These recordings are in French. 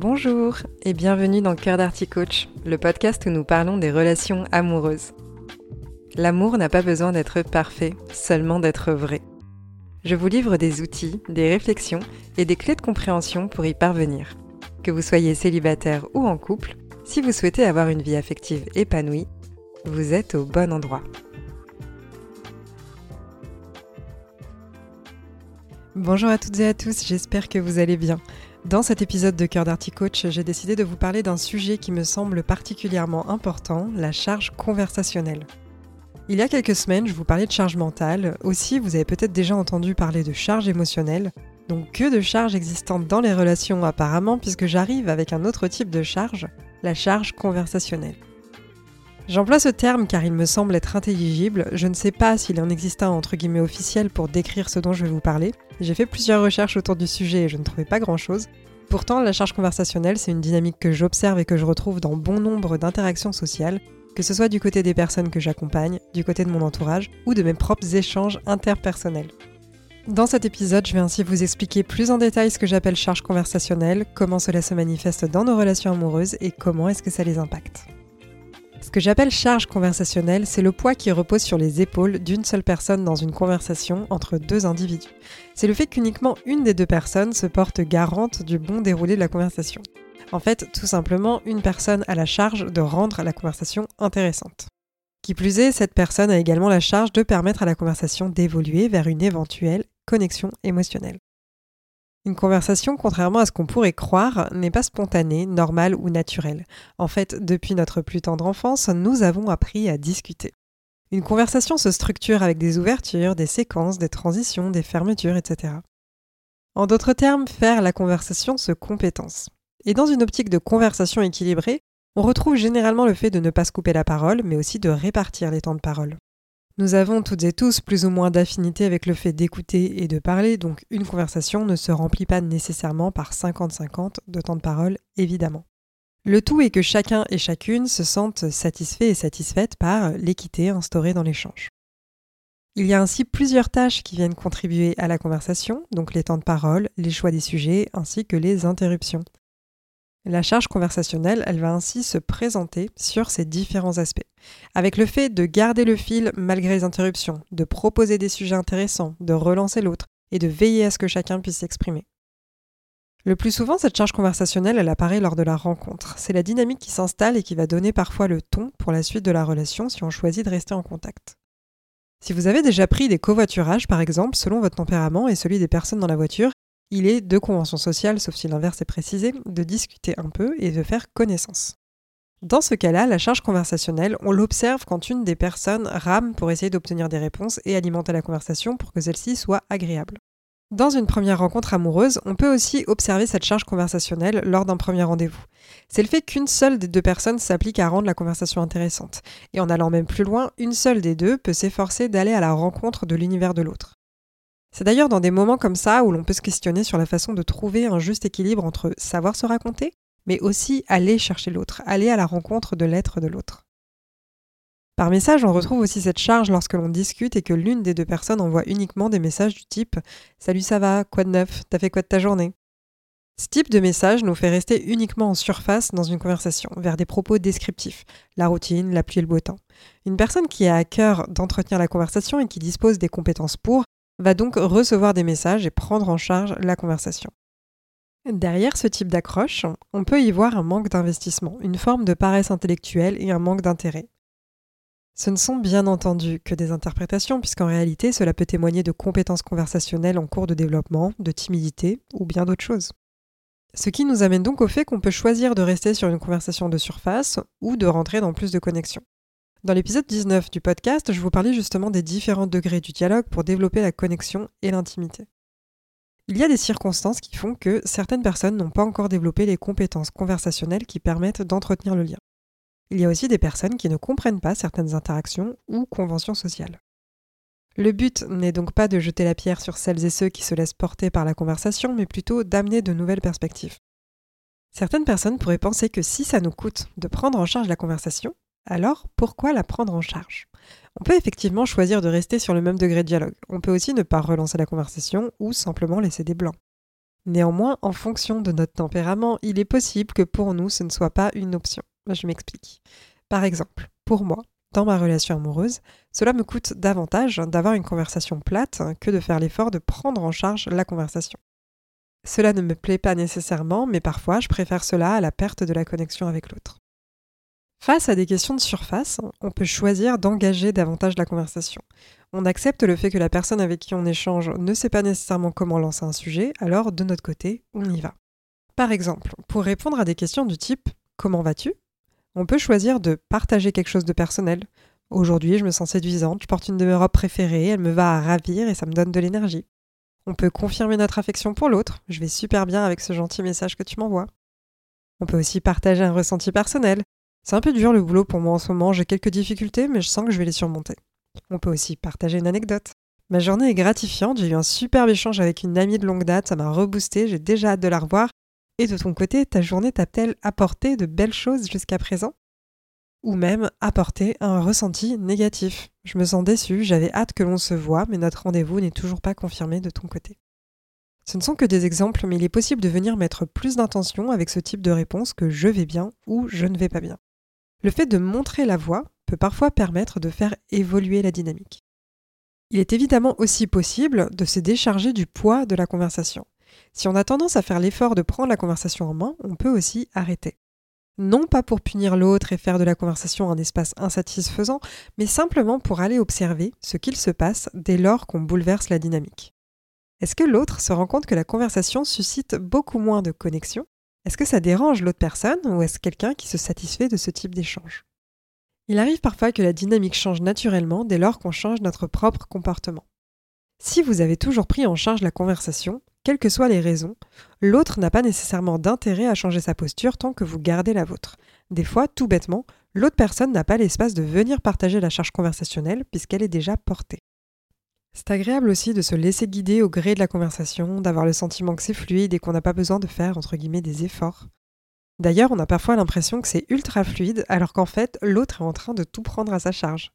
Bonjour et bienvenue dans Cœur d'Arty Coach, le podcast où nous parlons des relations amoureuses. L'amour n'a pas besoin d'être parfait, seulement d'être vrai. Je vous livre des outils, des réflexions et des clés de compréhension pour y parvenir. Que vous soyez célibataire ou en couple, si vous souhaitez avoir une vie affective épanouie, vous êtes au bon endroit. Bonjour à toutes et à tous, j'espère que vous allez bien. Dans cet épisode de Cœur d'Arty Coach, j'ai décidé de vous parler d'un sujet qui me semble particulièrement important, la charge conversationnelle. Il y a quelques semaines, je vous parlais de charge mentale. Aussi, vous avez peut-être déjà entendu parler de charge émotionnelle. Donc, que de charges existantes dans les relations apparemment, puisque j'arrive avec un autre type de charge, la charge conversationnelle. J'emploie ce terme car il me semble être intelligible. Je ne sais pas s'il en existe un entre guillemets officiel pour décrire ce dont je vais vous parler. J'ai fait plusieurs recherches autour du sujet et je ne trouvais pas grand chose. Pourtant, la charge conversationnelle, c'est une dynamique que j'observe et que je retrouve dans bon nombre d'interactions sociales, que ce soit du côté des personnes que j'accompagne, du côté de mon entourage ou de mes propres échanges interpersonnels. Dans cet épisode, je vais ainsi vous expliquer plus en détail ce que j'appelle charge conversationnelle, comment cela se manifeste dans nos relations amoureuses et comment est-ce que ça les impacte. Ce que j'appelle charge conversationnelle, c'est le poids qui repose sur les épaules d'une seule personne dans une conversation entre deux individus. C'est le fait qu'uniquement une des deux personnes se porte garante du bon déroulé de la conversation. En fait, tout simplement, une personne a la charge de rendre la conversation intéressante. Qui plus est, cette personne a également la charge de permettre à la conversation d'évoluer vers une éventuelle connexion émotionnelle. Une conversation, contrairement à ce qu'on pourrait croire, n'est pas spontanée, normale ou naturelle. En fait, depuis notre plus tendre enfance, nous avons appris à discuter. Une conversation se structure avec des ouvertures, des séquences, des transitions, des fermetures, etc. En d'autres termes, faire la conversation se compétence. Et dans une optique de conversation équilibrée, on retrouve généralement le fait de ne pas se couper la parole, mais aussi de répartir les temps de parole. Nous avons toutes et tous plus ou moins d'affinité avec le fait d'écouter et de parler, donc une conversation ne se remplit pas nécessairement par 50-50 de temps de parole, évidemment. Le tout est que chacun et chacune se sentent satisfaits et satisfaites par l'équité instaurée dans l'échange. Il y a ainsi plusieurs tâches qui viennent contribuer à la conversation, donc les temps de parole, les choix des sujets ainsi que les interruptions. La charge conversationnelle, elle va ainsi se présenter sur ces différents aspects. Avec le fait de garder le fil malgré les interruptions, de proposer des sujets intéressants, de relancer l'autre et de veiller à ce que chacun puisse s'exprimer. Le plus souvent, cette charge conversationnelle, elle apparaît lors de la rencontre. C'est la dynamique qui s'installe et qui va donner parfois le ton pour la suite de la relation si on choisit de rester en contact. Si vous avez déjà pris des covoiturages, par exemple, selon votre tempérament et celui des personnes dans la voiture, il est de convention sociale, sauf si l'inverse est précisé, de discuter un peu et de faire connaissance. Dans ce cas-là, la charge conversationnelle, on l'observe quand une des personnes rame pour essayer d'obtenir des réponses et alimenter la conversation pour que celle-ci soit agréable. Dans une première rencontre amoureuse, on peut aussi observer cette charge conversationnelle lors d'un premier rendez-vous. C'est le fait qu'une seule des deux personnes s'applique à rendre la conversation intéressante. Et en allant même plus loin, une seule des deux peut s'efforcer d'aller à la rencontre de l'univers de l'autre. C'est d'ailleurs dans des moments comme ça où l'on peut se questionner sur la façon de trouver un juste équilibre entre savoir se raconter, mais aussi aller chercher l'autre, aller à la rencontre de l'être de l'autre. Par message, on retrouve aussi cette charge lorsque l'on discute et que l'une des deux personnes envoie uniquement des messages du type Salut ça va, quoi de neuf, t'as fait quoi de ta journée? Ce type de message nous fait rester uniquement en surface dans une conversation, vers des propos descriptifs, la routine, la pluie et le beau temps. Une personne qui a à cœur d'entretenir la conversation et qui dispose des compétences pour va donc recevoir des messages et prendre en charge la conversation. Derrière ce type d'accroche, on peut y voir un manque d'investissement, une forme de paresse intellectuelle et un manque d'intérêt. Ce ne sont bien entendu que des interprétations, puisqu'en réalité cela peut témoigner de compétences conversationnelles en cours de développement, de timidité ou bien d'autres choses. Ce qui nous amène donc au fait qu'on peut choisir de rester sur une conversation de surface ou de rentrer dans plus de connexions. Dans l'épisode 19 du podcast, je vous parlais justement des différents degrés du dialogue pour développer la connexion et l'intimité. Il y a des circonstances qui font que certaines personnes n'ont pas encore développé les compétences conversationnelles qui permettent d'entretenir le lien. Il y a aussi des personnes qui ne comprennent pas certaines interactions ou conventions sociales. Le but n'est donc pas de jeter la pierre sur celles et ceux qui se laissent porter par la conversation, mais plutôt d'amener de nouvelles perspectives. Certaines personnes pourraient penser que si ça nous coûte de prendre en charge la conversation, alors, pourquoi la prendre en charge? On peut effectivement choisir de rester sur le même degré de dialogue. On peut aussi ne pas relancer la conversation ou simplement laisser des blancs. Néanmoins, en fonction de notre tempérament, il est possible que pour nous ce ne soit pas une option. Je m'explique. Par exemple, pour moi, dans ma relation amoureuse, cela me coûte davantage d'avoir une conversation plate que de faire l'effort de prendre en charge la conversation. Cela ne me plaît pas nécessairement, mais parfois je préfère cela à la perte de la connexion avec l'autre. Face à des questions de surface, on peut choisir d'engager davantage la conversation. On accepte le fait que la personne avec qui on échange ne sait pas nécessairement comment lancer un sujet, alors de notre côté, on y va. Par exemple, pour répondre à des questions du type Comment vas-tu? on peut choisir de partager quelque chose de personnel. Aujourd'hui, je me sens séduisante, je porte une de mes robes préférées, elle me va à ravir et ça me donne de l'énergie. On peut confirmer notre affection pour l'autre, je vais super bien avec ce gentil message que tu m'envoies. On peut aussi partager un ressenti personnel. C'est un peu dur le boulot pour moi en ce moment, j'ai quelques difficultés, mais je sens que je vais les surmonter. On peut aussi partager une anecdote. Ma journée est gratifiante, j'ai eu un superbe échange avec une amie de longue date, ça m'a reboosté, j'ai déjà hâte de la revoir et de ton côté, ta journée t'a-t-elle apporté de belles choses jusqu'à présent? Ou même apporté un ressenti négatif? Je me sens déçue, j'avais hâte que l'on se voie, mais notre rendez-vous n'est toujours pas confirmé de ton côté. Ce ne sont que des exemples, mais il est possible de venir mettre plus d'intention avec ce type de réponse que je vais bien ou je ne vais pas bien. Le fait de montrer la voie peut parfois permettre de faire évoluer la dynamique. Il est évidemment aussi possible de se décharger du poids de la conversation. Si on a tendance à faire l'effort de prendre la conversation en main, on peut aussi arrêter. Non pas pour punir l'autre et faire de la conversation un espace insatisfaisant, mais simplement pour aller observer ce qu'il se passe dès lors qu'on bouleverse la dynamique. Est-ce que l'autre se rend compte que la conversation suscite beaucoup moins de connexion? Est-ce que ça dérange l'autre personne ou est-ce quelqu'un qui se satisfait de ce type d'échange? Il arrive parfois que la dynamique change naturellement dès lors qu'on change notre propre comportement. Si vous avez toujours pris en charge la conversation, quelles que soient les raisons, l'autre n'a pas nécessairement d'intérêt à changer sa posture tant que vous gardez la vôtre. Des fois, tout bêtement, l'autre personne n'a pas l'espace de venir partager la charge conversationnelle puisqu'elle est déjà portée. C'est agréable aussi de se laisser guider au gré de la conversation, d'avoir le sentiment que c'est fluide et qu'on n'a pas besoin de faire entre guillemets des efforts. D'ailleurs, on a parfois l'impression que c'est ultra fluide alors qu'en fait, l'autre est en train de tout prendre à sa charge.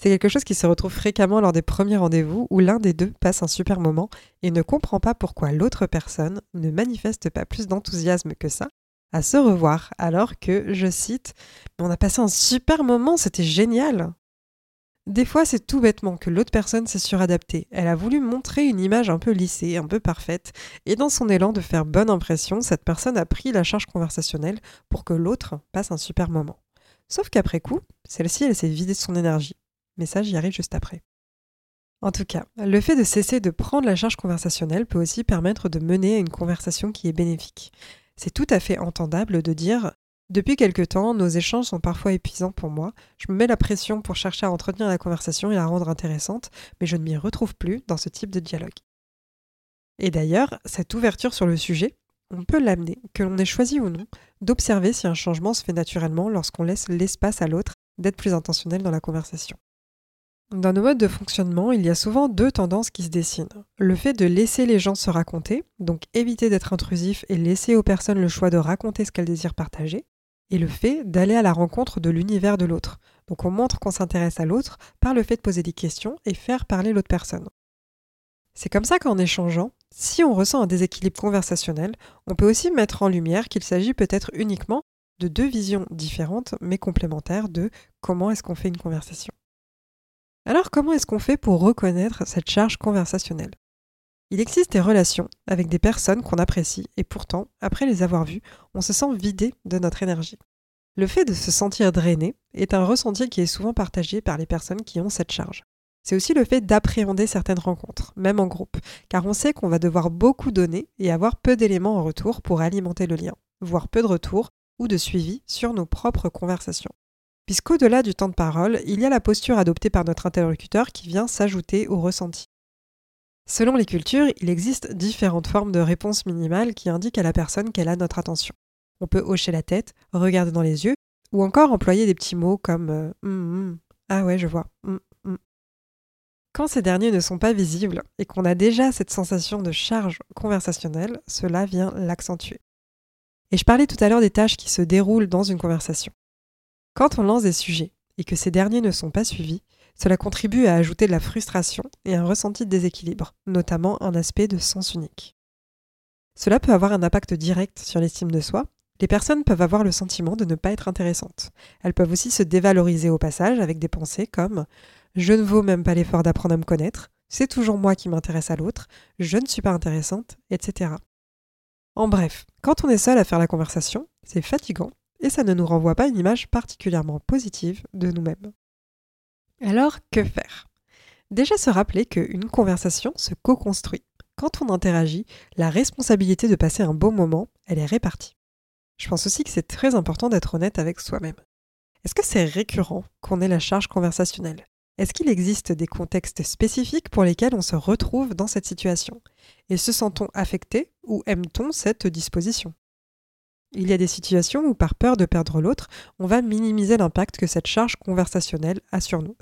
C'est quelque chose qui se retrouve fréquemment lors des premiers rendez-vous où l'un des deux passe un super moment et ne comprend pas pourquoi l'autre personne ne manifeste pas plus d'enthousiasme que ça à se revoir alors que, je cite, on a passé un super moment, c'était génial. Des fois, c'est tout bêtement que l'autre personne s'est suradaptée. Elle a voulu montrer une image un peu lissée, un peu parfaite, et dans son élan de faire bonne impression, cette personne a pris la charge conversationnelle pour que l'autre passe un super moment. Sauf qu'après coup, celle-ci, elle s'est vidée de son énergie mais ça j'y arrive juste après. En tout cas, le fait de cesser de prendre la charge conversationnelle peut aussi permettre de mener à une conversation qui est bénéfique. C'est tout à fait entendable de dire depuis quelque temps, nos échanges sont parfois épuisants pour moi. Je me mets la pression pour chercher à entretenir la conversation et la rendre intéressante, mais je ne m'y retrouve plus dans ce type de dialogue. Et d'ailleurs, cette ouverture sur le sujet, on peut l'amener, que l'on ait choisi ou non, d'observer si un changement se fait naturellement lorsqu'on laisse l'espace à l'autre d'être plus intentionnel dans la conversation. Dans nos modes de fonctionnement, il y a souvent deux tendances qui se dessinent. Le fait de laisser les gens se raconter, donc éviter d'être intrusif et laisser aux personnes le choix de raconter ce qu'elles désirent partager, et le fait d'aller à la rencontre de l'univers de l'autre. Donc on montre qu'on s'intéresse à l'autre par le fait de poser des questions et faire parler l'autre personne. C'est comme ça qu'en échangeant, si on ressent un déséquilibre conversationnel, on peut aussi mettre en lumière qu'il s'agit peut-être uniquement de deux visions différentes mais complémentaires de comment est-ce qu'on fait une conversation. Alors comment est-ce qu'on fait pour reconnaître cette charge conversationnelle? Il existe des relations avec des personnes qu'on apprécie et pourtant, après les avoir vues, on se sent vidé de notre énergie. Le fait de se sentir drainé est un ressenti qui est souvent partagé par les personnes qui ont cette charge. C'est aussi le fait d'appréhender certaines rencontres, même en groupe, car on sait qu'on va devoir beaucoup donner et avoir peu d'éléments en retour pour alimenter le lien, voire peu de retour ou de suivi sur nos propres conversations puisqu'au-delà du temps de parole, il y a la posture adoptée par notre interlocuteur qui vient s'ajouter au ressenti. Selon les cultures, il existe différentes formes de réponse minimale qui indiquent à la personne qu'elle a notre attention. On peut hocher la tête, regarder dans les yeux, ou encore employer des petits mots comme euh, hum, hum, Ah ouais, je vois. Hum, Quand ces derniers ne sont pas visibles et qu'on a déjà cette sensation de charge conversationnelle, cela vient l'accentuer. Et je parlais tout à l'heure des tâches qui se déroulent dans une conversation. Quand on lance des sujets et que ces derniers ne sont pas suivis, cela contribue à ajouter de la frustration et un ressenti de déséquilibre, notamment un aspect de sens unique. Cela peut avoir un impact direct sur l'estime de soi. Les personnes peuvent avoir le sentiment de ne pas être intéressantes. Elles peuvent aussi se dévaloriser au passage avec des pensées comme ⁇ Je ne vaux même pas l'effort d'apprendre à me connaître ⁇ c'est toujours moi qui m'intéresse à l'autre, je ne suis pas intéressante, etc. En bref, quand on est seul à faire la conversation, c'est fatigant et ça ne nous renvoie pas une image particulièrement positive de nous-mêmes. Alors, que faire? Déjà se rappeler qu'une conversation se co-construit. Quand on interagit, la responsabilité de passer un bon moment, elle est répartie. Je pense aussi que c'est très important d'être honnête avec soi-même. Est-ce que c'est récurrent qu'on ait la charge conversationnelle? Est-ce qu'il existe des contextes spécifiques pour lesquels on se retrouve dans cette situation? Et se sent-on affecté ou aime-t-on cette disposition? Il y a des situations où par peur de perdre l'autre, on va minimiser l'impact que cette charge conversationnelle a sur nous.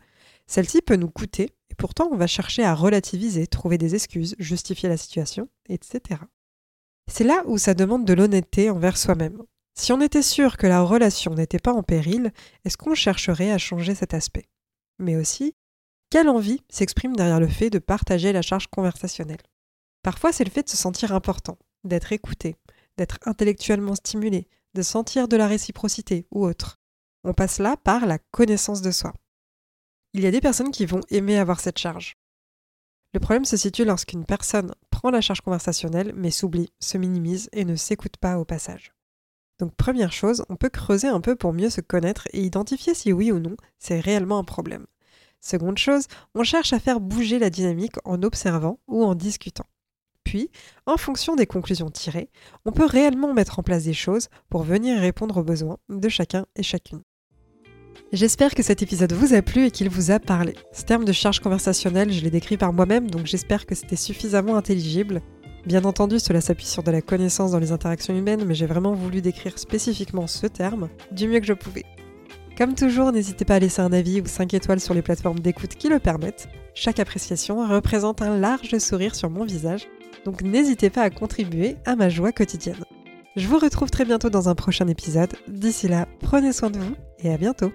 Celle-ci peut nous coûter et pourtant on va chercher à relativiser, trouver des excuses, justifier la situation, etc. C'est là où ça demande de l'honnêteté envers soi-même. Si on était sûr que la relation n'était pas en péril, est-ce qu'on chercherait à changer cet aspect? Mais aussi quelle envie s'exprime derrière le fait de partager la charge conversationnelle? Parfois, c'est le fait de se sentir important, d'être écouté, d'être intellectuellement stimulé, de sentir de la réciprocité ou autre. On passe là par la connaissance de soi. Il y a des personnes qui vont aimer avoir cette charge. Le problème se situe lorsqu'une personne prend la charge conversationnelle mais s'oublie, se minimise et ne s'écoute pas au passage. Donc première chose, on peut creuser un peu pour mieux se connaître et identifier si oui ou non c'est réellement un problème. Seconde chose, on cherche à faire bouger la dynamique en observant ou en discutant. Puis, en fonction des conclusions tirées, on peut réellement mettre en place des choses pour venir répondre aux besoins de chacun et chacune. J'espère que cet épisode vous a plu et qu'il vous a parlé. Ce terme de charge conversationnelle, je l'ai décrit par moi-même, donc j'espère que c'était suffisamment intelligible. Bien entendu, cela s'appuie sur de la connaissance dans les interactions humaines, mais j'ai vraiment voulu décrire spécifiquement ce terme du mieux que je pouvais. Comme toujours, n'hésitez pas à laisser un avis ou 5 étoiles sur les plateformes d'écoute qui le permettent. Chaque appréciation représente un large sourire sur mon visage, donc n'hésitez pas à contribuer à ma joie quotidienne. Je vous retrouve très bientôt dans un prochain épisode. D'ici là, prenez soin de vous et à bientôt.